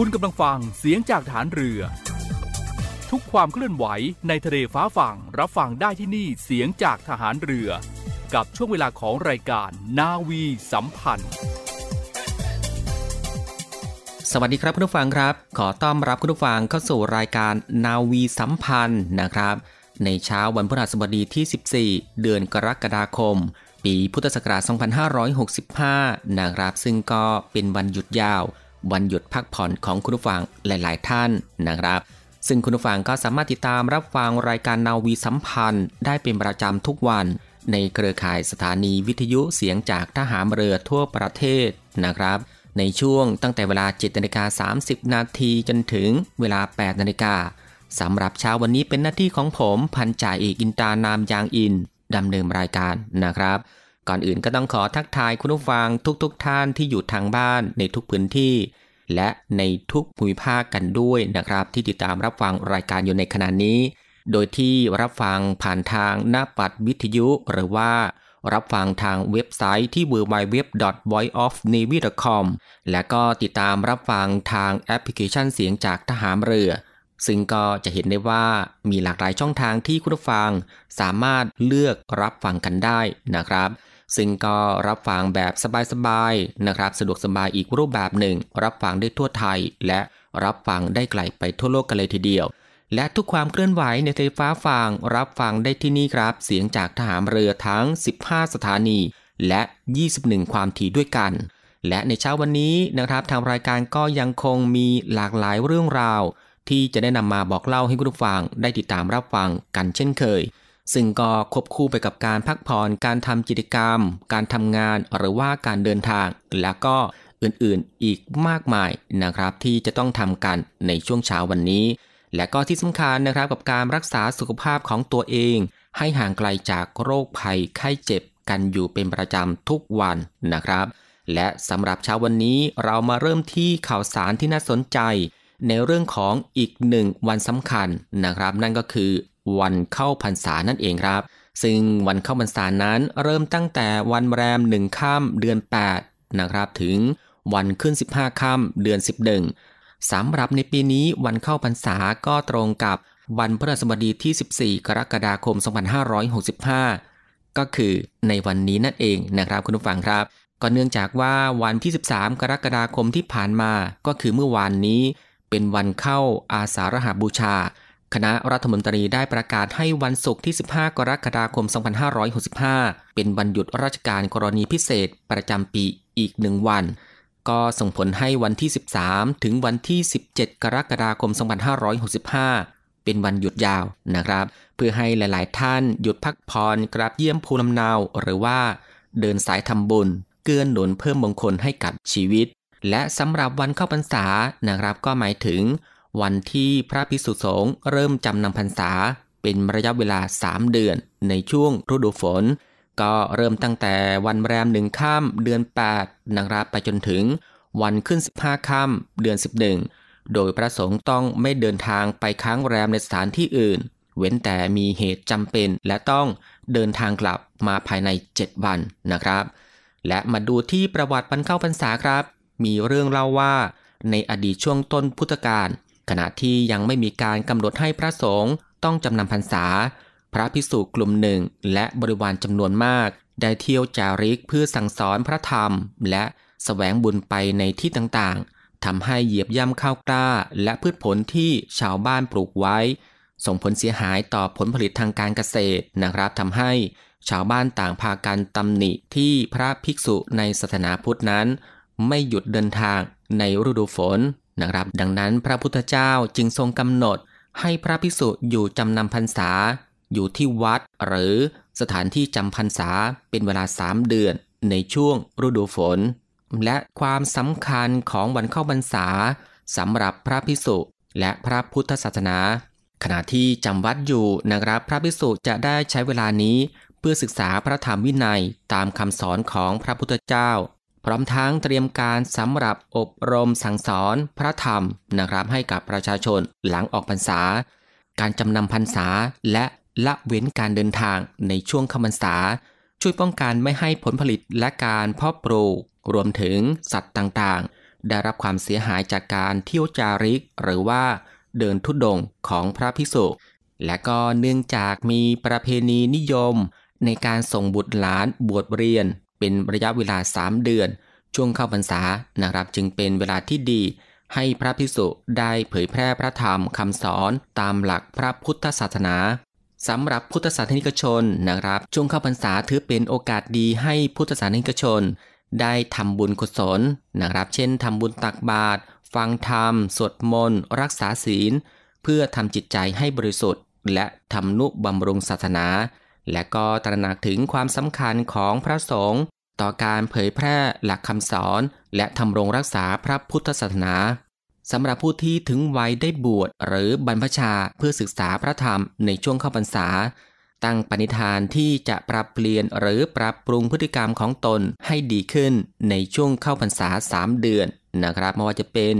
คุณกำลังฟังเสียงจากฐานเรือ ทุกความเคลื่อนไหวในทะเลฟ้าฝั่งรับฟังได้ที่นี่เสียงจากทหารเรือ กับช่วงเวลาของรายการนาวีสัมพันธ์ สวัสดีครับคุณผู้ฟังครับ ขอต้อนรับคุณผู้ฟังเข้าสู่รายการนาวีสัมพันธ์นะครับ ในเช้าวันพฤหัสบดีที่ 14 เดือนกรกฎาคม ปีพุทธศักราช 2565 นะครับซึ่งก็เป็นวันหยุดยาว วันหยุดพักผ่อนของคุณผู้ฟังหลาย ๆ ท่านนะครับ ซึ่งคุณผู้ฟังก็สามารถติดตามรับฟังรายการนาวีสัมพันธ์ ได้เป็นประจำทุกวัน ในเครือข่ายสถานีวิทยุเสียงจากทหารเรือทั่วประเทศนะครับ ในช่วงตั้งแต่เวลา7นาฬิกา30 นาทีจนถึงเวลา 8 นาฬิกาสำหรับเช้าวันนี้เป็นหน้าที่ของผมพันจ่าเอกอินตานามยางอินดำเนินรายการนะครับ ก่อนอื่นก็ต้องขอทักทายคุณผู้ฟังทุกๆทท่านที่อยู่ทางบ้านในทุกพื้นที่ และในทุกภูมิภาคกันด้วยนะครับ ที่ติดตามรับฟังรายการอยู่ในขณะนี้ โดยที่รับฟังผ่านทางหน้าปัดวิทยุ หรือว่า รับฟังทางเว็บไซต์ที่ www.voiceofnavy.com และก็ติดตามรับฟังทางแอปพลิเคชันเสียงจากทหารเรือซึ่งก็จะเห็นได้ว่ามีหลากหลายช่องทางที่คุณผู้ฟัง สามารถเลือกรับฟังกันได้นะครับ ซึ่งก็รับฟังแบบสบายๆนะครับ สะดวกสบายอีกรูปแบบหนึ่ง รับฟังได้ทั่วไทย และรับฟังได้ไกลไปทั่วโลกกันเลยทีเดียว และทุกความเคลื่อนไหวในทะเลฟ้าฟัง รับฟังได้ที่นี่ครับ เสียงจากทหารเรือทั้ง 15 สถานี และ 21 ความถี่ด้วยกัน และในเช้าวันนี้นะครับ ทางรายการก็ยังคงมีหลากหลายเรื่องราว ที่จะได้นำมาบอกเล่าให้คุณผู้ฟังได้ติดตามรับฟังกันเช่นเคย ซึ่งก็ควบคู่ไปกับการพักผ่อนการทำกิจกรรม การทำงานหรือว่าการเดินทาง แล้วก็อื่นๆอีกมากมายนะครับ ที่จะต้องทำกันในช่วงเช้าวันนี้ และก็ที่สำคัญนะครับกับการรักษาสุขภาพของตัวเอง ให้ห่างไกลจากโรคภัยไข้เจ็บกันอยู่เป็นประจำทุกวันนะครับ และสำหรับเช้าวันนี้เรามาเริ่มที่ข่าวสารที่น่าสนใจ ในเรื่องของอีกหนึ่งวันสำคัญนะครับ นั่นก็คือ วันเข้าพรรษานั่นเองครับ ซึ่งวันเข้าพรรษานั้นเริ่มตั้งแต่วันแรมหนึ่งค่ำเดือน 8 นะครับถึงวันขึ้น 15ค่ำเดือน 11สำหรับในปีนี้วันเข้าพรรษาก็ตรงกับวันพฤหัสบดีที่ 14 กรกฎาคม 2565 ก็คือในวันนี้นั่นเองนะครับคุณผู้ฟังครับ ก็เนื่องจากว่าวันที่ 13 กรกฎาคมที่ผ่านมา ก็คือเมื่อวานนี้ เป็นวันเข้าอาสาฬหบูชา คณะรัฐมนตรีได้ประกาศให้วันศุกร์ที่ 15 กรกฎาคม 2565 เป็นวันหยุดราชการกรณีพิเศษประจำปีอีกหนึ่งวัน ก็ส่งผลให้วันที่ 13 ถึงวันที่ 17 กรกฎาคม 2565 เป็นวันหยุดยาวนะครับ เพื่อให้หลายๆ ท่านหยุดพักผ่อนกราบเยี่ยมภูลำเนา หรือว่าเดินสายทำบุญ เกื้อหนุนเพิ่มมงคลให้กับชีวิต และสำหรับวันเข้าพรรษานะครับก็หมายถึง วันที่พระภิกษุสงฆ์เริ่มจำนำพรรษา เป็นระยะเวลา 3 เดือนในช่วงฤดูฝน ก็เริ่มตั้งแต่วันแรมหนึ่งค่ำเดือน 8นะครับไปจนถึง วันขึ้น 15ค่ำเดือน 11 โดยพระสงฆ์ต้องไม่เดินทางไปค้างแรมในสถานที่อื่น เว้นแต่มีเหตุจำเป็นและต้องเดินทางกลับมาภายใน 7 วันนะครับ และมาดูที่ประวัติวันเข้าพรรษาครับ มีเรื่องเล่าว่าในอดีตช่วงต้นพุทธกาล ขณะที่ยังไม่มีการกำหนดให้พระสงฆ์ต้องจำนำพรรษา พระภิกษุกลุ่มหนึ่งและบริวารจำนวนมาก ได้เที่ยวจาริกเพื่อสั่งสอนพระธรรม และสแสวงบุญไปในที่ต่างๆทำให้เหยียบย่ำข้าวกล้า และพืชผลที่ชาวบ้านปลูกไว้ ส่งผลเสียหายต่อผลผลิตทางการเกษตรนะครับทำให้ชาวบ้านต่างพากันตำหนิที่พระภิกษุในศาสนาพุทธนั้น ไม่หยุดเดินทางในฤดูฝน นะครับ ดังนั้นพระพุทธเจ้าจึงทรงกำหนดให้พระภิกษุอยู่จำนำพรรษา อยู่ที่วัดหรือสถานที่จำพรรษาเป็นเวลาสามเดือนในช่วงฤดูฝน และความสำคัญของวันเข้าพรรษาสำหรับพระภิกษุและพระพุทธศาสนา ขณะที่จำวัดอยู่นะครับพระภิกษุจะได้ใช้เวลานี้เพื่อศึกษาพระธรรมวินัยตามคำสอนของพระพุทธเจ้า พร้อมทั้งเตรียมการสำหรับอบรมสั่งสอนพระธรรมนะครับให้กับประชาชนหลังออกพรรษา การจำนำพรรษาและละเว้นการเดินทางในช่วงเข้าพรรษา ช่วยป้องกันไม่ให้ผลผลิตและการเพาะปลูก รวมถึงสัตว์ต่างๆ ได้รับความเสียหายจากการเที่ยวจาริก หรือว่าเดินทุดงของพระภิกษุและก็เนื่องจากมีประเพณีนิยม ในการส่งบุตรหลานบวชเรียน เป็นระยะเวลา 3 เดือน ช่วงเข้าพรรษานะครับจึงเป็นเวลาที่ดีให้พระภิกษุได้เผยแพร่พระธรรมคำสอนตามหลักพระพุทธศาสนาสำหรับพุทธศาสนิกชนนะครับ ช่วงเข้าพรรษาถือเป็นโอกาสดีให้พุทธศาสนิกชน ได้ทำบุญกุศลนะครับ เช่นทำบุญตักบาตรฟังธรรม สวดมนต์ รักษาศีล เพื่อทำจิตใจให้บริสุทธิ์ และทำนุบำรุงศาสนา และก็ตระหนักถึงความสำคัญของพระสงฆ์ต่อการเผยแพร่หลักคำสอน และทำรงรักษาพระพุทธศาสนาสำหรับผู้ที่ถึงวัยได้บวชหรือบรรพชาเพื่อศึกษาพระธรรมในช่วงเข้าพรรษา ตั้งปณิธานที่จะปรับเปลี่ยนหรือปรับปรุงพฤติกรรมของตนให้ดีขึ้นในช่วงเข้าพรรษา 3 เดือนนะครับไม่ว่าจะเป็น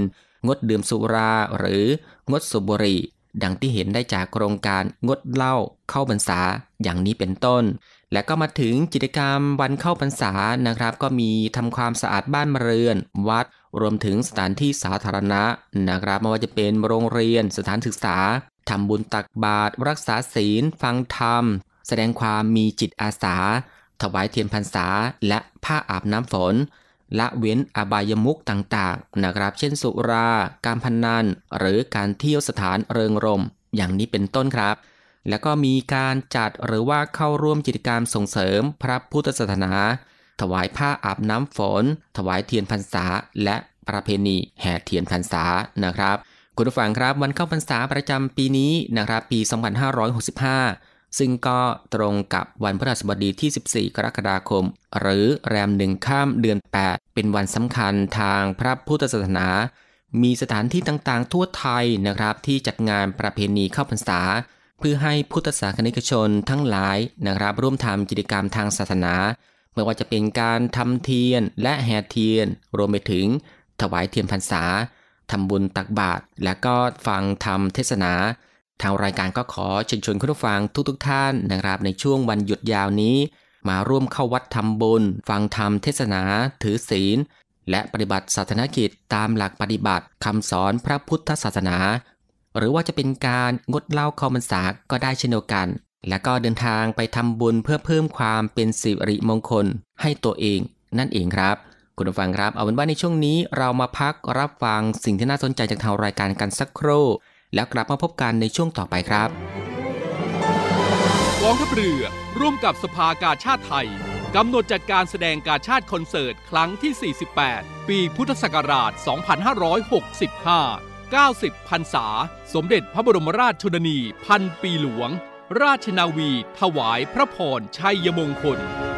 งดดื่มสุราหรืองดสูบบุหรี่ ดังที่เห็นได้จากโครงการงดเหล้าเข้าพรรษาอย่างนี้เป็นต้น และก็มาถึงกิจกรรมวันเข้าพรรษานะครับ ก็มีทำความสะอาดบ้านเรือน วัดรวมถึงสถานที่สาธารณะนะครับไม่ว่าจะเป็นโรงเรียนสถานศึกษาทำบุญตักบาตรรักษาศีล ฟังธรรม แสดงความมีจิตอาสา ถวายเทียนพรรษา และผ้าอาบน้ำฝน ละเว้นอบายมุกต่างๆนะครับ เช่นสุรา การพนนัน หรือการเที่ยวสถานเริงรม อย่างนี้เป็นต้นครับ แล้วก็มีการจัดหรือว่าเข้าร่วมกิจกรรมส่งเสริมพระพุทธศาสนา ถวายผ้าอาบน้ำฝน ถวายเทียนพรรษา และประเพณีแห่เทียนพรรษานะครับ คุณผู้ฟังครับวันเข้าพรรษาประจำปีนี้นะครับ ปี 2565 ซึ่งก็ตรงกับวันพฤหัสบดีที่ 14 กรกฎาคม หรือแรมหนึ่งข้ามเดือน 8 เป็นวันสำคัญทางพระพุทธศาสนา มีสถานที่ต่างๆ ทั่วไทยนะครับ ที่จัดงานประเพณีเข้าพรรษา เพื่อให้พุทธศาสนิกชนทั้งหลายนะครับ ร่วมทำกิจกรรมทางศาสนา ไม่ว่าจะเป็นการทำเทียนและแห่เทียน รวมไปถึง ถวายเทียนพรรษาทำบุญตักบาตรและก็ฟังธรรมเทศนา ทางรายการก็ขอเชิญชวนคุณผู้ฟังทุกๆทท่านนะครับ ในช่วงวันหยุดยาวนี้ มาร่วมเข้าวัดทำบุญฟังธรรมเทศนา ถือศีล และปฏิบัติศาสนกิจตามหลักปฏิบัติคำสอนพระพุทธศาสนา หรือว่าจะเป็นการงดเล้าข้าพรรษาก็ได้เช่นเดียวกัน และก็เดินทางไปทำบุญเพื่อเพิ่มความเป็นสิริมงคลให้ตัวเองนั่นเองครับคุณผู้ฟังครับ เอาเป็นว่าในช่วงนี้เรามาพักรับฟังสิ่งที่น่าสนใจจากทางรายการกันสักครู่ แล้วกลับมาพบกันในช่วงต่อไปครับกองทัพเรือร่วมกับสภากาชาติไทยกำหนดจัดการแสดงกาชาติคอนเสิร์ตครั้งที่ 48 ปีพุทธศักราช 2565 90พรรษา สมเด็จพระบรมราชชนนี พันปีหลวง ราชนาวี ถวายพระพรชัยมงคล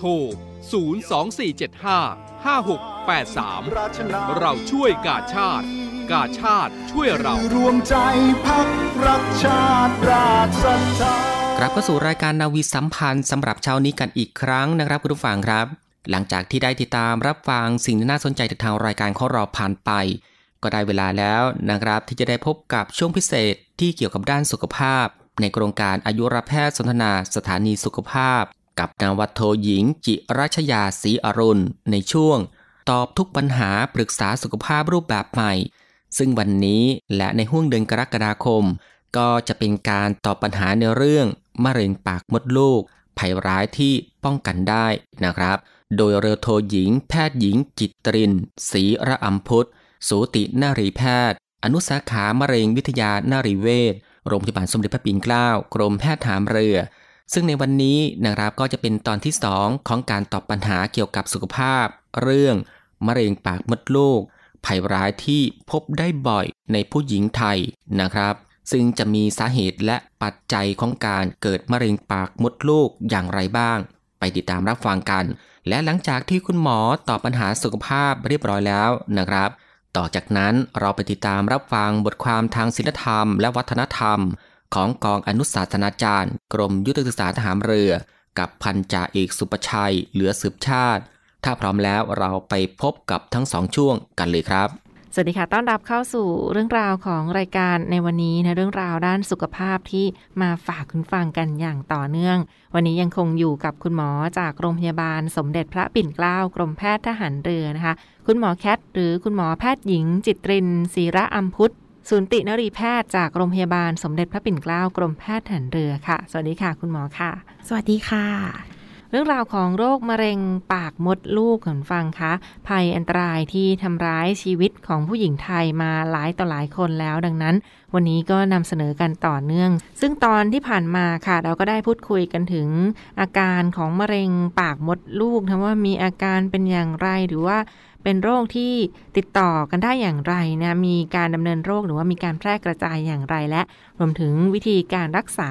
โทร 02475 5683 เราช่วยกาชาติ กาชาติช่วยเรารวมใจพักรักชาติราชชากลับเข้าสู่รายการนาวีสัมพันธ์สำหรับเช้านี้กันอีกครั้งนะครับคุณผู้ฟังครับ หลังจากที่ได้ติดตามรับฟังสิ่งที่น่าสนใจจากทางรายการของเราผ่านไป ก็ได้เวลาแล้วนะครับ ที่จะได้พบกับช่วงพิเศษที่เกี่ยวกับด้านสุขภาพ ในโครงการอายุรแพทย์สนทนาสถานีสุขภาพ กับนาวัตโทหญิงจิรัชยาศรีอรุณ ในช่วง ตอบทุกปัญหาปรึกษาสุขภาพรูปแบบใหม่ ซึ่งวันนี้และในห่วงเดือนกรกฎาคม ก็จะเป็นการตอบปัญหาในเรื่องมะเร็งปากมดลูก ภัยร้ายที่ป้องกันได้นะครับ โดยเรือโทหญิง แพทย์หญิงจิตรินศรีระอัมพุทธสูตินารีแพทย์ อนุสาขามะเร็งวิทยานารีเวชโรงพยาบาลสมเด็จพระปิ่นเกล้ากรมแพทย์ฐานเรือ ซึ่งในวันนี้นะครับก็จะเป็นตอนที่ 2 ของการตอบปัญหาเกี่ยวกับสุขภาพ เรื่องมะเร็งปากมดลูก ภัยร้ายที่พบได้บ่อยในผู้หญิงไทยนะครับ ซึ่งจะมีสาเหตุและปัจจัยของการเกิดมะเร็งปากมดลูกอย่างไรบ้าง ไปติดตามรับฟังกัน และหลังจากที่คุณหมอตอบปัญหาสุขภาพเรียบร้อยแล้วนะครับ ต่อจากนั้นเราไปติดตามรับฟังบทความทางศิลธรรม และวัฒนธรรม ของกองอนุศาสนาจารย์ กรมยุทธศึกษาทหารเรือ กับพันจ่าเอกสุประชัย เหลือสืบชาติ ถ้าพร้อมแล้วเราไปพบกับทั้งสองช่วงกันเลยครับสวัสดีค่ะ ต้อนรับเข้าสู่เรื่องราวของรายการในวันนี้นะ เรื่องราวด้านสุขภาพที่มาฝากคุณฟังกันอย่างต่อเนื่อง วันนี้ยังคงอยู่กับคุณหมอจากโรงพยาบาลสมเด็จพระปิ่นเกล้ากรมแพทย์ทหารเรือนะคะ คุณหมอแคทหรือคุณหมอแพทย์หญิงจิตริน ศีระอัมพุทธ ศูนย์ตินรีแพทย์จากโรงพยาบาลสมเด็จพระปิ่นเกล้ากรมแพทย์ทหารเรือค่ะ สวัสดีค่ะ คุณหมอค่ะ สวัสดีค่ะ เรื่องราวของโรคมะเร็งปากมดลูกคุณฟังคะภัยอันตรายที่ทำร้ายชีวิตของผู้หญิงไทยมาหลายต่อหลายคนแล้วดังนั้นวันนี้ก็นำเสนอกันต่อเนื่อง ซึ่งตอนที่ผ่านมาค่ะ เราก็ได้พูดคุยกันถึงอาการของมะเร็งปากมดลูกนะว่ามีอาการเป็นอย่างไรหรือว่า เป็นโรคที่ติดต่อกันได้อย่างไรนะมีการดำเนินโรคหรือว่ามีการแพร่กระจายอย่างไรและ รวมถึงวิธีการรักษา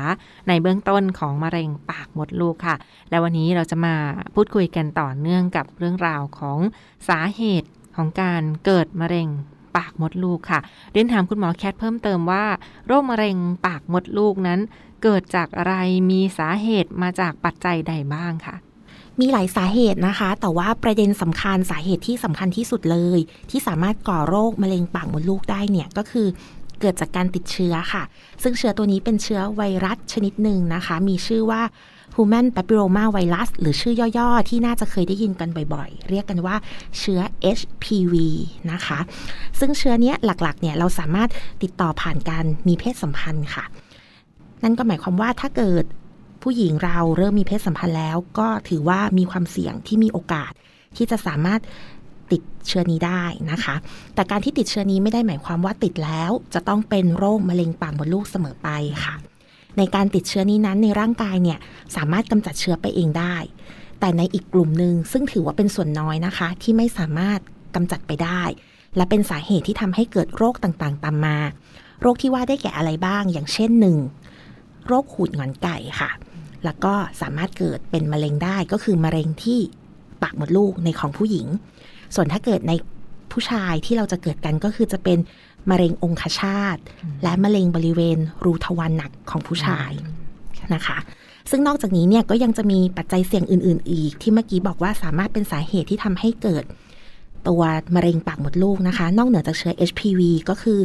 ในเบื้องต้นของมะเร็งปากมดลูกค่ะ และวันนี้เราจะมาพูดคุยกันต่อเนื่องกับเรื่องราวของสาเหตุของการเกิดมะเร็งปากมดลูกค่ะ เรียนถามคุณหมอแคทเพิ่มเติมว่า โรคมะเร็งปากมดลูกนั้น เกิดจากอะไรมีสาเหตุมาจากปัจจัยใดบ้างค่ะ มีหลายสาเหตุนะคะ แต่ว่าประเด็นสำคัญสาเหตุที่สำคัญที่สุดเลย ที่สามารถก่อโรคมะเร็งปากมดลูกได้เนี่ยก็คือเกิดจากการติดเชื้อค่ะ ซึ่งเชื้อตัวนี้เป็นเชื้อไวรัสชนิดหนึ่งนะคะ มีชื่อว่า Human Papilloma Virus หรือชื่อย่อ ๆ ที่น่าจะเคยได้ยินกันบ่อยๆ เรียกกันว่าเชื้อ HPV นะคะ ซึ่งเชื้อนี้หลักๆ เนี่ยเราสามารถติดต่อผ่านการมีเพศสัมพันธ์ค่ะ นั่นก็หมายความว่าถ้าเกิด ผู้หญิงเราเริ่มมีเพศสัมพันธ์แล้ว ก็ถือว่ามีความเสี่ยงที่มีโอกาสที่จะสามารถติดเชื้อนี้ได้นะคะ แต่การที่ติดเชื้อนี้ไม่ได้หมายความว่าติดแล้วจะต้องเป็นโรคมะเร็งปากมดลูกเสมอไปค่ะ ในการติดเชื้อนี้นั้นในร่างกายเนี่ยสามารถกำจัดเชื้อไปเองได้ แต่ในอีกกลุ่มหนึ่งซึ่งถือว่าเป็นส่วนน้อยนะคะ ที่ไม่สามารถกำจัดไปได้ และเป็นสาเหตุที่ทำให้เกิดโรคต่างๆ ตามมา โรคที่ว่าได้แก่อะไรบ้าง อย่างเช่นหนึ่งโรคหูดงอนไก่ค่ะ แล้วก็สามารถเกิดเป็นมะเร็งได้ก็คือมะเร็งที่ปากมดลูกในของผู้หญิง ส่วนถ้าเกิดในผู้ชายที่เราจะเกิดกันก็คือจะเป็นมะเร็งองคชาต และมะเร็งบริเวณรูทวารหนักของผู้ชายนะคะ ซึ่งนอกจากนี้เนี่ยก็ยังจะมีปัจจัยเสี่ยงอื่น ๆ อีก ที่เมื่อกี้บอกว่าสามารถเป็นสาเหตุที่ทำให้เกิดตัวมะเร็งปากมดลูกนะคะ นอกเหนือจากเชื้อ HPV ก็คือ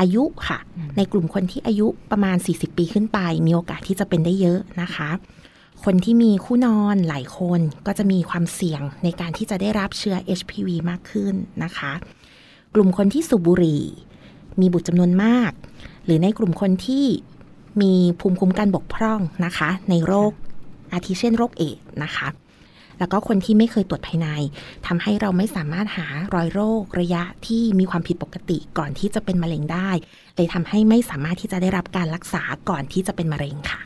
อายุค่ะ ในกลุ่มคนที่อายุประมาณ 40 ปีขึ้นไป มีโอกาสที่จะเป็นได้เยอะนะคะ คนที่มีคู่นอนหลายคนก็จะมีความเสี่ยงในการที่จะได้รับเชื้อ HPV มากขึ้นนะคะ กลุ่มคนที่สูบบุหรี่ มีบุตรจำนวนมาก หรือในกลุ่มคนที่มีภูมิคุ้มกันบกพร่องนะคะ ในโรคอาทิเช่นโรคเอดส์นะคะ แล้วก็คนที่ไม่เคยตรวจภายในทำให้เราไม่สามารถหารอยโรคระยะที่มีความผิดปกติก่อนที่จะเป็นมะเร็งได้เลยทำให้ไม่สามารถที่จะได้รับการรักษาก่อนที่จะเป็นมะเร็งค่ะ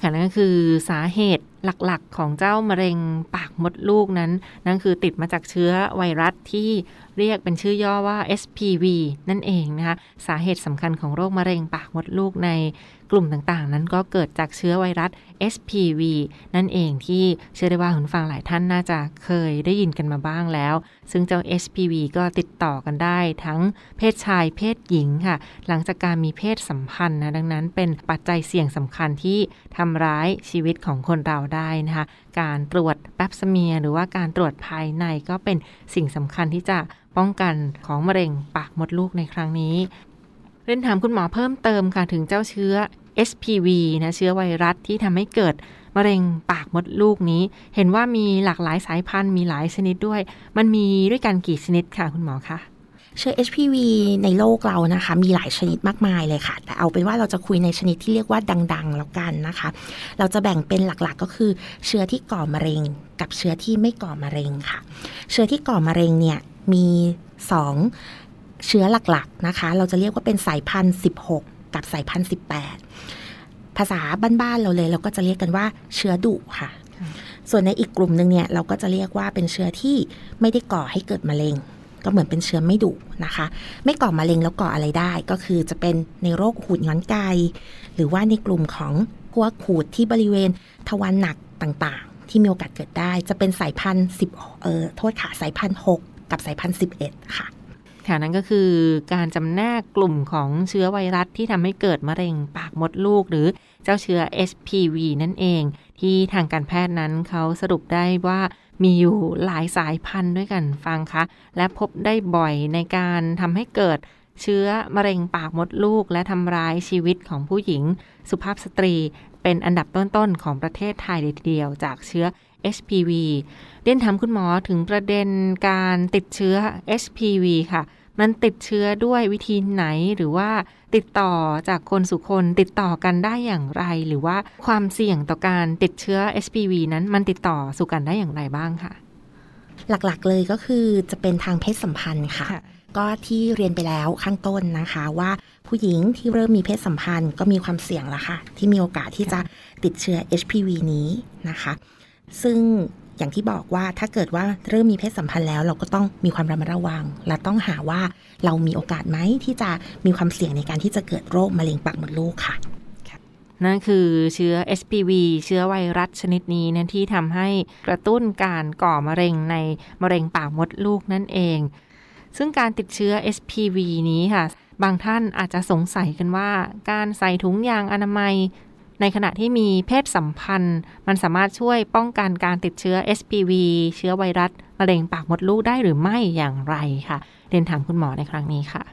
ค่ะนั่นก็คือสาเหตุหลักๆ ของเจ้ามะเร็งปากมดลูกนั้น นั่นคือติดมาจากเชื้อไวรัสที่เรียกเป็นชื่อย่อว่า SPV นั่นเองนะคะ สาเหตุสำคัญของโรคมะเร็งปากมดลูกใน กลุ่มต่างๆ นั้นก็เกิดจากเชื้อไวรัส SPV นั่นเองที่เชื่อได้ว่าคุณฟังหลายท่านน่าจะเคยได้ยินกันมาบ้างแล้ว ซึ่งเจ้า SPV ก็ติดต่อกันได้ทั้งเพศชายเพศหญิงค่ะ หลังจากการมีเพศสัมพันธ์นะดังนั้นเป็นปัจจัยเสี่ยงสำคัญที่ทำร้ายชีวิตของคนเราได้นะคะ การตรวจแปปสเมียหรือว่าการตรวจภายในก็เป็นสิ่งสำคัญที่จะป้องกันของมะเร็งปากมดลูกในครั้งนี้เรียนถามคุณหมอเพิ่มเติมค่ะ ถึงเจ้าเชื้อ HPV นะเชื้อไวรัสที่ทำให้เกิดมะเร็งปากมดลูกนี้ เห็นว่ามีหลากหลายสายพันธุ์มีหลายชนิดด้วย มันมีด้วยกันกี่ชนิดค่ะคุณหมอคะเชื้อ HPV ในโลกเรานะคะ มีหลายชนิดมากมายเลยค่ะ แต่เอาเป็นว่าเราจะคุยในชนิดที่เรียกว่าดัง ๆ แล้วกันนะคะ เราจะแบ่งเป็นหลักๆก็คือ เชื้อที่ก่อมะเร็ง กับเชื้อที่ไม่ก่อมะเร็งค่ะ เชื้อที่ก่อมะเร็งเนี่ยมี 2 เชื้อหลักๆนะคะ เราจะเรียกว่าเป็นสายพันธุ์ 16 กับสายพันธุ์ 18 ภาษาบ้านๆเราเลย เราก็จะเรียกกันว่าเชื้อดุค่ะ ส่วนในอีกกลุ่มหนึ่งเนี่ยเราก็จะเรียกว่าเป็นเชื้อที่ไม่ได้ก่อให้เกิดมะเร็ง ก็เหมือนเป็นเชื้อไม่ดุนะคะ ไม่ก่อมะเร็งแล้วก่ออะไรได้ ก็คือจะเป็นในโรคหูดย้อนไกหรือว่าในกลุ่มของพวกหูดที่บริเวณทวารหนักต่างๆ ที่มีโอกาสเกิดได้ จะเป็นสายพันธุ์สิบเออโทษค่ะสายพันธุ์หกกับสายพันธุ์สิบเอ็ดค่ะ ค่ะนั่นก็คือการจำแนกกลุ่มของเชื้อไวรัสที่ทำให้เกิดมะเร็งปากมดลูก หรือเจ้าเชื้อ HPV นั่นเอง ที่ทางการแพทย์นั้นเขาสรุปได้ว่ามีอยู่หลายสายพันธุ์ด้วยกันฟังคะ และพบได้บ่อยในการทำให้เกิดเชื้อมะเร็งปากมดลูก และทำร้ายชีวิตของผู้หญิง สุภาพสตรีเป็นอันดับต้นๆของประเทศไทยเดียวจากเชื้อ HPV เรียนถามคุณหมอถึงประเด็นการติดเชื้อ HPV ค่ะ มันติดเชื้อด้วยวิธีไหนหรือว่าติดต่อจากคนสู่คนติดต่อกันได้อย่างไร หรือว่าความเสี่ยงต่อการติดเชื้อ HPV นั้นมันติดต่อสู่กันได้อย่างไรบ้างค่ะ หลักๆเลยก็คือจะเป็นทางเพศสัมพันธ์ค่ะ ก็ที่เรียนไปแล้วข้างต้นนะคะว่าผู้หญิงที่เริ่มมีเพศสัมพันธ์ก็มีความเสี่ยงละค่ะ ที่มีโอกาสที่จะติดเชื้อ HPV นี้นะคะ ซึ่งอย่างที่บอกว่าถ้าเกิดว่าเริ่มมีเพศสัมพันธ์แล้ว เราก็ต้องมีความระมัดระวัง และต้องหาว่าเรามีโอกาสไหมที่จะมีความเสี่ยงในการที่จะเกิดโรคมะเร็งปากมดลูกค่ะนั่นคือเชื้อ HPV เชื้อไวรัสชนิดนี้นั่นที่ทำให้กระตุ้นการก่อมะเร็งในมะเร็งปากมดลูกนั่นเอง ซึ่งการติดเชื้อ HPV นี้ค่ะ บางท่านอาจจะสงสัยกันว่า การใส่ถุงยางอนามัย ในขณะที่มีเพศสัมพันธ์ มันสามารถช่วยป้องกันการติดเชื้อ SPV เชื้อไวรัสมะเร็งปากมดลูกได้หรือไม่อย่างไรค่ะ เรียนถามคุณหมอในครั้งนี้ค่ะ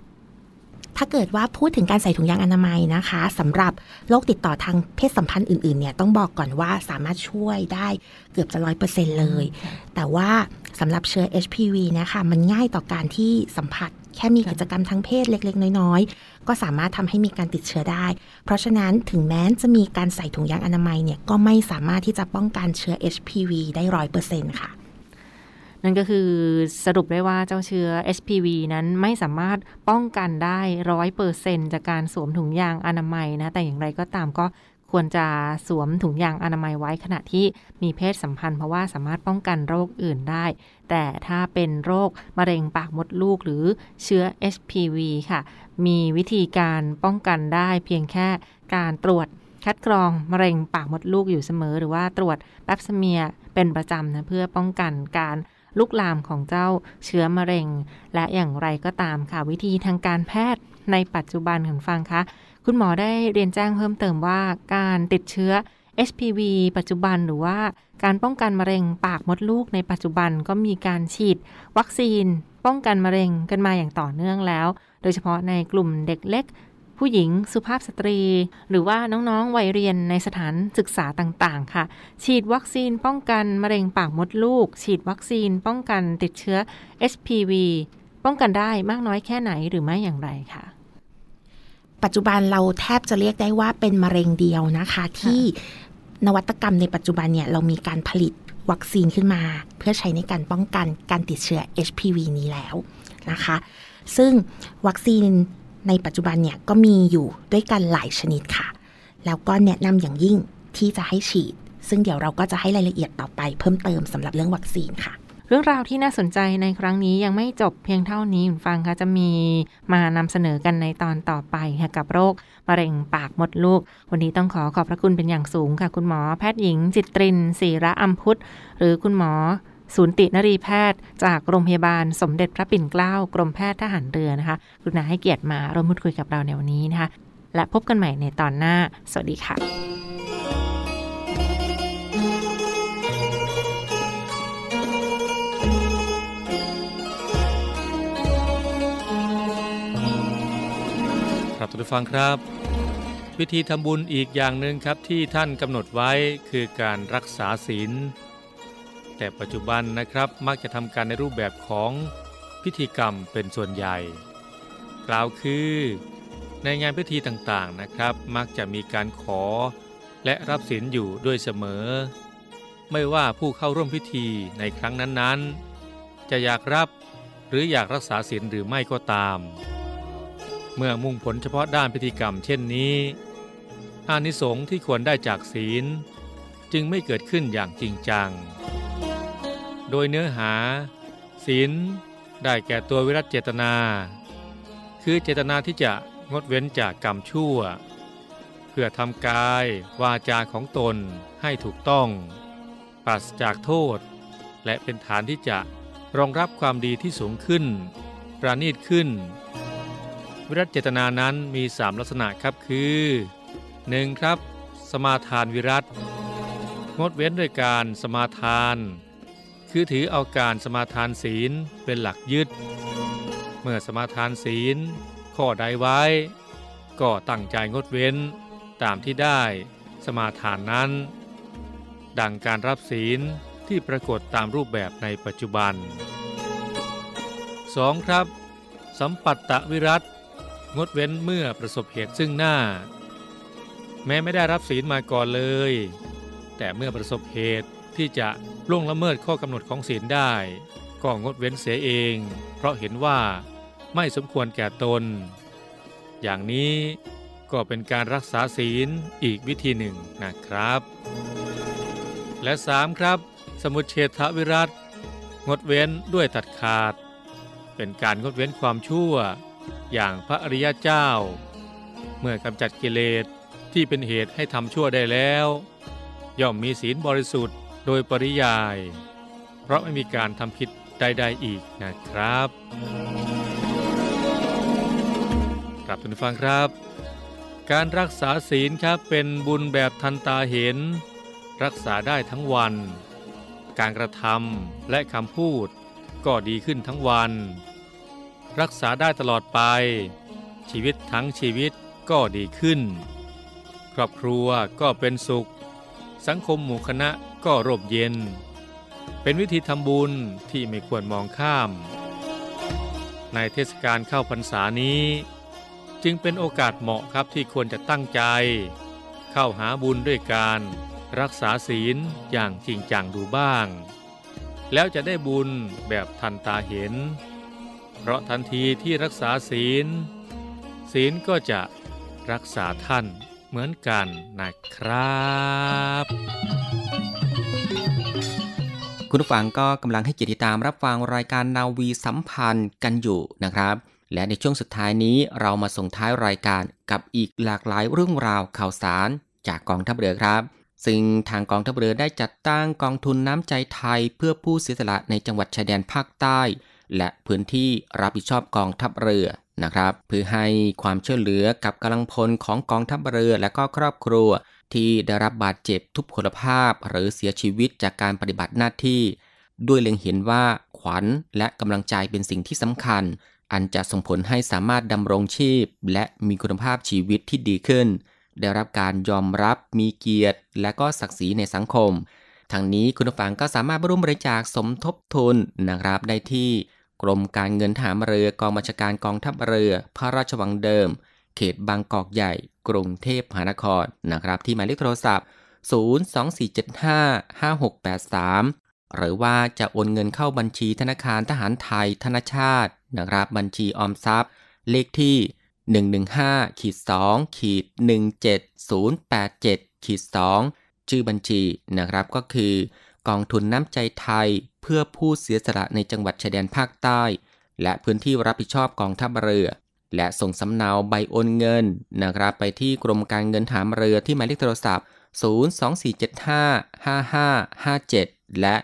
ถ้าเกิดว่าพูดถึงการใส่ถุงยางอนามัยนะคะสำหรับโรคติดต่อทางเพศสัมพันธ์อื่นๆเนี่ยต้องบอกก่อนว่าสามารถช่วยได้เกือบจะร้อยเปอร์เซ็นต์เลย แต่ว่าสำหรับเชื้อ HPV นะคะมันง่ายต่อการที่สัมผัส ค่มีกิจกรรมทางเพศเล็ก ๆ น้อย ๆ ก็สามารถทำให้มีการติดเชื้อได้ เพราะฉะนั้นถึงแม้จะมีการใส่ถุงยางอนามัยเนี่ยก็ไม่สามารถที่จะป้องกันเชื้อ HPV ได้ร้อยเปอร์เซ็นต์ค่ะ นั่นก็คือสรุปได้ว่าเจ้าเชื้อ HPV นั้นไม่สามารถป้องกันได้ร้อยเปอร์เซ็นจากการสวมถุงยางอนามัยนะ แต่อย่างไรก็ตามก็ ควรจะสวมถุงยางอนามัยไว้ขณะที่มีเพศสัมพันธ์เพราะว่าสามารถป้องกันโรคอื่นได้ แต่ถ้าเป็นโรคมะเร็งปากมดลูกหรือเชื้อ HPV ค่ะ มีวิธีการป้องกันได้เพียงแค่การตรวจคัดกรองมะเร็งปากมดลูกอยู่เสมอ หรือว่าตรวจแปปสเมียเป็นประจำนะเพื่อป้องกันการลุกลามของเจ้าเชื้อมะเร็ง และอย่างไรก็ตามค่ะ วิธีทางการแพทย์ในปัจจุบันคุณฟังคะ คุณหมอได้เรียนแจ้งเพิ่มเติมว่าการติดเชื้อ HPV ปัจจุบันหรือว่าการป้องกันมะเร็งปากมดลูกในปัจจุบันก็มีการฉีด วัคซีน ป้องกันมะเร็งกันมาอย่างต่อเนื่องแล้ว โดยเฉพาะในกลุ่มเด็กเล็ก ผู้หญิงสุภาพสตรี หรือว่าน้องๆวัยเรียนในสถานศึกษาต่างๆ ค่ะ ฉีดวัคซีนป้องกันมะเร็งปากมดลูก ฉีดวัคซีนป้องกันติดเชื้อ HPV ป้องกันได้มากน้อยแค่ไหนหรือไม่อย่างไรค่ะ ปัจจุบันเราแทบจะเรียกได้ว่าเป็นมะเร็งเดียวนะคะ ที่นวัตกรรมในปัจจุบันเนี่ยเรามีการผลิตวัคซีนขึ้นมา เพื่อใช้ในการป้องกันการติดเชื้อ HPV นี้แล้วนะคะ ซึ่งวัคซีนในปัจจุบันเนี่ยก็มีอยู่ด้วยกันหลายชนิดค่ะ แล้วก็แนะนำอย่างยิ่งที่จะให้ฉีด ซึ่งเดี๋ยวเราก็จะให้รายละเอียดต่อไปเพิ่มเติมสำหรับเรื่องวัคซีนค่ะเรื่องราวที่น่าสนใจในครั้งนี้ยังไม่จบเพียงเท่านี้คุณฟังคะจะมีมานำเสนอกันในตอนต่อไปค่ะกับโรคมะเร็งปากมดลูก วันนี้ต้องขอขอบพระคุณเป็นอย่างสูงค่ะ คุณหมอแพทย์หญิง จิตรินศีระอัมพุทธหรือคุณหมอศูนย์ตินรีแพทย์ จากโรงพยาบาลสมเด็จพระปิ่นเกล้ากรมแพทย์ทหารเรือนะคะกรุณาให้เกียรติมาร่วมพูดคุยกับเราในวันนี้นะคะ และพบกันใหม่ในตอนหน้า สวัสดีค่ะ ครับทุกฟังครับ วิธีทำบุญอีกอย่างหนึ่งครับที่ท่านกำหนดไว้คือการรักษาศีล แต่ปัจจุบันนะครับมักจะทำการในรูปแบบของพิธีกรรมเป็นส่วนใหญ่ กล่าวคือในงานพิธีต่างๆนะครับ มักจะมีการขอและรับศีลอยู่ด้วยเสมอ ไม่ว่าผู้เข้าร่วมพิธีในครั้งนั้นๆ จะอยากรับหรืออยากรักษาศีลหรือไม่ก็ตาม เมื่อมุ่งผลเฉพาะด้านพิธีกรรมเช่นนี้ อานิสงส์ที่ควรได้จากศีล จึงไม่เกิดขึ้นอย่างจริงจัง โดยเนื้อหา ศีลได้แก่ตัววิรัตเจตนา คือเจตนาที่จะงดเว้นจากกรรมชั่ว เพื่อทำกายวาจาของตนให้ถูกต้องปราศจากโทษ และเป็นฐานที่จะรองรับความดีที่สูงขึ้น ประณีตขึ้น วิรัตเจตนานั้นมีสามลักษณะครับคือ 1. ครับ สมาทานวิรัตงดเว้นด้วยการสมาทาน คือถือเอาการสมาทานศีลเป็นหลักยึด เมื่อสมาทานศีล ข้อใดไว้ ก็ตั้งใจงดเว้นตามที่ได้สมาทานนั้น ดังการรับศีลที่ปรากฏตามรูปแบบในปัจจุบัน 2. ครับ สัมปัตตวิรัต งดเว้นเมื่อประสบเหตุซึ่งหน้า แม้ไม่ได้รับศีลมาก่อนเลย แต่เมื่อประสบเหตุที่จะล่วงละเมิดข้อกำหนดของศีลได้ก็งดเว้นเสียเอง เพราะเห็นว่าไม่สมควรแก่ตน อย่างนี้ก็เป็นการรักษาศีลอีกวิธีหนึ่งนะครับ และ 3. ครับ สมุเฉทวิรัตงดเว้นด้วยตัดขาด เป็นการงดเว้นความชั่ว อย่างพระอริยเจ้า เมื่อกำจัดกิเลสที่เป็นเหตุให้ทำชั่วได้แล้ว ย่อมมีศีลบริสุทธิ์โดยปริยาย เพราะไม่มีการทำผิดใดๆอีกนะครับกลับทุนฟังครับ การรักษาศีลครับเป็นบุญแบบทันตาเห็น รักษาได้ทั้งวัน การกระทำและคำพูดก็ดีขึ้นทั้งวัน รักษาได้ตลอดไป ชีวิตทั้งชีวิตก็ดีขึ้น ครอบครัวก็เป็นสุข สังคมหมู่คณะก็ร่มเย็น เป็นวิธีทำบุญที่ไม่ควรมองข้าม ในเทศกาลเข้าพรรษานี้ จึงเป็นโอกาสเหมาะครับที่ควรจะตั้งใจ เข้าหาบุญด้วยการรักษาศีลอย่างจริงจังดูบ้าง แล้วจะได้บุญแบบทันตาเห็น เพราะทันทีที่รักษาศีล ศีลก็จะรักษาท่านเหมือนกันนะครับคุณผู้ฟังก็กำลังให้เกียรติตามรับฟังรายการนาวีสัมพันธ์กันอยู่นะครับ และในช่วงสุดท้ายนี้เรามาส่งท้ายรายการกับอีกหลากหลายเรื่องราวข่าวสารจากกองทัพเรือครับ ซึ่งทางกองทัพเรือได้จัดตั้งกองทุนน้ำใจไทยเพื่อผู้เสียสละในจังหวัดชายแดนภาคใต้ และพื้นที่รับผิดชอบกองทัพเรือนะครับเพื่อให้ความช่วยเหลือกับกำลังพลของกองทัพเรือและก็ครอบครัว ที่ได้รับบาดเจ็บทุพพลภาพ หรือเสียชีวิตจากการปฏิบัติหน้าที่ ด้วยเล็งเห็นว่าขวัญและกำลังใจเป็นสิ่งที่สำคัญ อันจะส่งผลให้สามารถดำรงชีพ และมีคุณภาพชีวิตที่ดีขึ้น ได้รับการยอมรับมีเกียรติ และก็ศักดิ์ศรีในสังคมทางนี้คุณผู้ฟังก็สามารถร่วมบริจาคสมทบทุนนะครับได้ที่ กรมการเงินทหารเรือกองบัญชาการกองทัพเรือ พระราชวังเดิม เขตบางกอกใหญ่ กรุงเทพมหานครนะครับ ที่หมายเลขโทรศัพท์ 024755683 หรือว่าจะโอนเงินเข้าบัญชีธนาคารทหารไทยธนชาตินะครับ บัญชีออมทรัพย์ เลขที่ 115ขีด2ขีด17087ขีด2ชื่อบัญชีนะครับก็คือกองทุนน้ำใจไทย เพื่อผู้เสียสละในจังหวัดชายแดนภาคใต้ และพื้นที่รับผิดชอบกองทัพเรือ และส่งสำเนาใบโอนเงินนะครับไปที่กรมการเงินฐานเรือที่หมายเลขโทรศัพท์ 024755557 และ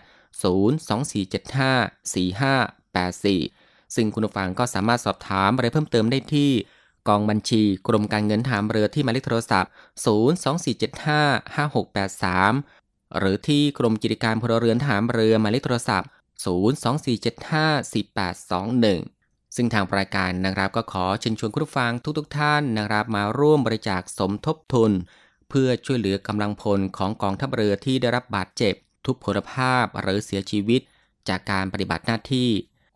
024754584 ซึ่งคุณผู้ฟังก็สามารถสอบถามอะไรเพิ่มเติมได้ที่กองบัญชีกรมการเงินฐานเรือที่หมายเลขโทรศัพท์ 024755683 หรือที่กรมกิจการพลเรือนทหารเรือหมายเลขโทรศัพท์ 024754821 ซึ่งทางรายการนะครับก็ขอเชิญชวนคุณผู้ฟังทุกๆทท่านนะครับมาร่วมบริจาคสมทบทุน เพื่อช่วยเหลือกำลังพลของกองทัพเรือที่ได้รับบาดเจ็บ ทุพพลภาพหรือเสียชีวิต จากการปฏิบัติหน้าที่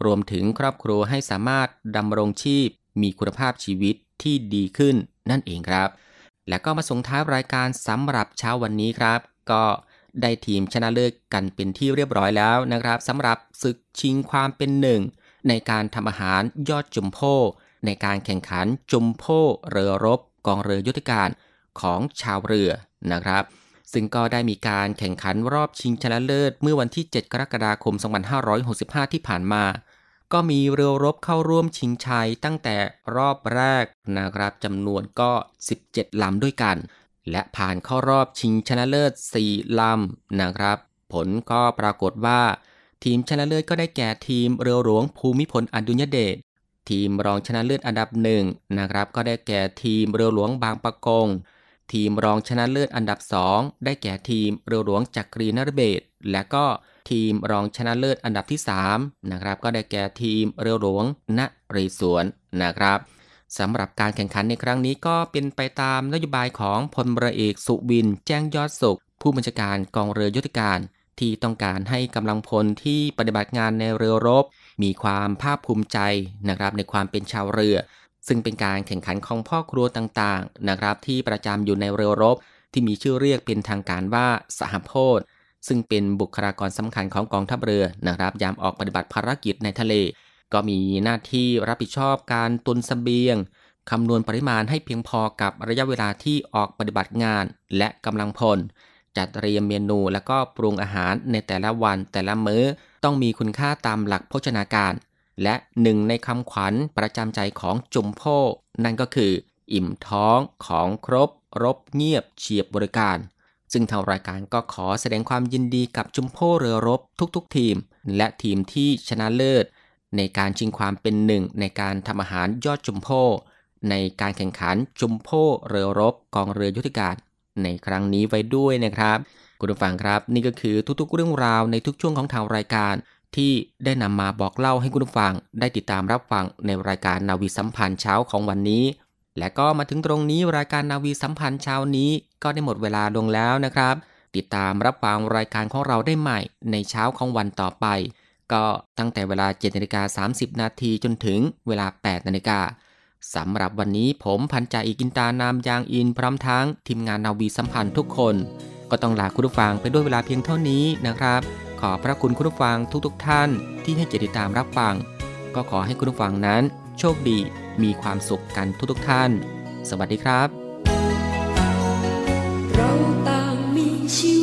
รวมถึงครอบครัวให้สามารถดำรงชีพ มีคุณภาพชีวิตที่ดีขึ้นนั่นเองครับ และก็มาส่งท้ายรายการสำหรับเช้าวันนี้ครับ ก็ ได้ทีมชนะเลิศกันเป็นที่เรียบร้อยแล้วนะครับสำหรับศึกชิงความเป็นหนึ่ง ในการทำอาหารยอดจุมโพในการแข่งขันจุมโพเรือรบกองเรือยุทธการของชาวเรือนะครับ ซึ่งก็ได้มีการแข่งขันรอบชิงชนะเลิศ เมื่อวันที่ 7 กรกฎาคม 2565 ที่ผ่านมา ก็มีเรือรบเข้าร่วมชิงชัยตั้งแต่รอบแรกนะครับจำนวนก็ 17ลำด้วยกัน และผ่านเข้ารอบชิงชนะเลิศ 4 ลำนะครับ ผลก็ปรากฏว่า ทีมชนะเลิศก็ได้แก่ทีมเรือหลวงภูมิพลอดุลยเดชทีมรองชนะเลิศอันดับหนึ่งนะครับ ก็ได้แก่ทีมเรือหลวงบางปะกง ทีมรองชนะเลิศอันดับ2ได้แก่ทีมเรือหลวงจักรีนรเบศและก็ทีมรองชนะเลิศอันดับที่3นะครับก็ได้แก่ทีมเรือหลวงนเรศวรนะครับ สำหรับการแข่งขันในครั้งนี้ก็เป็นไปตามนโยบายของพลเรือเอกสุวิน แจ้งยอดสุข ผู้บัญชาการกองเรือยุทธการ ที่ต้องการให้กำลังพลที่ปฏิบัติงานในเรือรบ มีความภาคภูมิใจนะครับในความเป็นชาวเรือ ซึ่งเป็นการแข่งขันของพ่อครัวต่างๆนะครับที่ประจำอยู่ในเรือรบ ที่มีชื่อเรียกเป็นทางการว่าสหโพธซึ่งเป็นบุคลากรสำคัญของกองทัพเรือนะครับยามออกปฏิบัติภารกิจในทะเล ก็มีหน้าที่รับผิดชอบการตุนสเสบียงคำนวณปริมาณให้เพียงพอกับระยะเวลาที่ออกปฏิบัติงานและกำลังพล จัดเตรียมเมนูและก็ปรุงอาหารในแต่ละวันแต่ละมื้อ ต้องมีคุณค่าตามหลักโภชนาการ และหนึ่งในคำขวัญประจำใจของจุมโพนั่นก็คือ อิ่มท้องของครบ รบเงียบเฉียบบริการ ซึ่งทางรายการก็ขอแสดงความยินดีกับจุมโพเรือรบทุกๆ ทีม และทีมที่ชนะเลิศ ในการชิงความเป็นหนึ่งในการทำอาหารยอดจุมโพในการแข่งขันจุมโพเรือรบกองเรือยุทธการในครั้งนี้ไว้ด้วยนะครับ คุณผู้ฟังครับ นี่ก็คือทุกๆเรื่องราวในทุกช่วงของทางรายการ ที่ได้นำมาบอกเล่าให้คุณผู้ฟังได้ติดตามรับฟังในรายการนาวีสัมพันธ์เช้าของวันนี้ และก็มาถึงตรงนี้รายการนาวีสัมพันธ์เช้านี้ก็ได้หมดเวลาลงแล้วนะครับ ติดตามรับฟังรายการของเราได้ใหม่ในเช้าของวันต่อไป ก็ตั้งแต่เวลา7นาฬิกา30 นาทีจนถึงเวลา 8 นาฬิกาสำหรับวันนี้ผมพันจ่าอีกินตานามยางอินพร้อมทั้งทีมงานนาวีสัมพันธ์ทุกคน ก็ต้องลาคุณผู้ฟังไปด้วยเวลาเพียงเท่านี้นะครับ ขอพระคุณคุณผู้ฟังทุกๆทท่าน ที่ให้เจติตามรับฟัง ก็ขอให้คุณผู้ฟังนั้น โชคดีมีความสุขกันทุกๆทท่าน สวัสดีครับ เราต่างมีชีวิต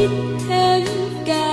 chít thêm càng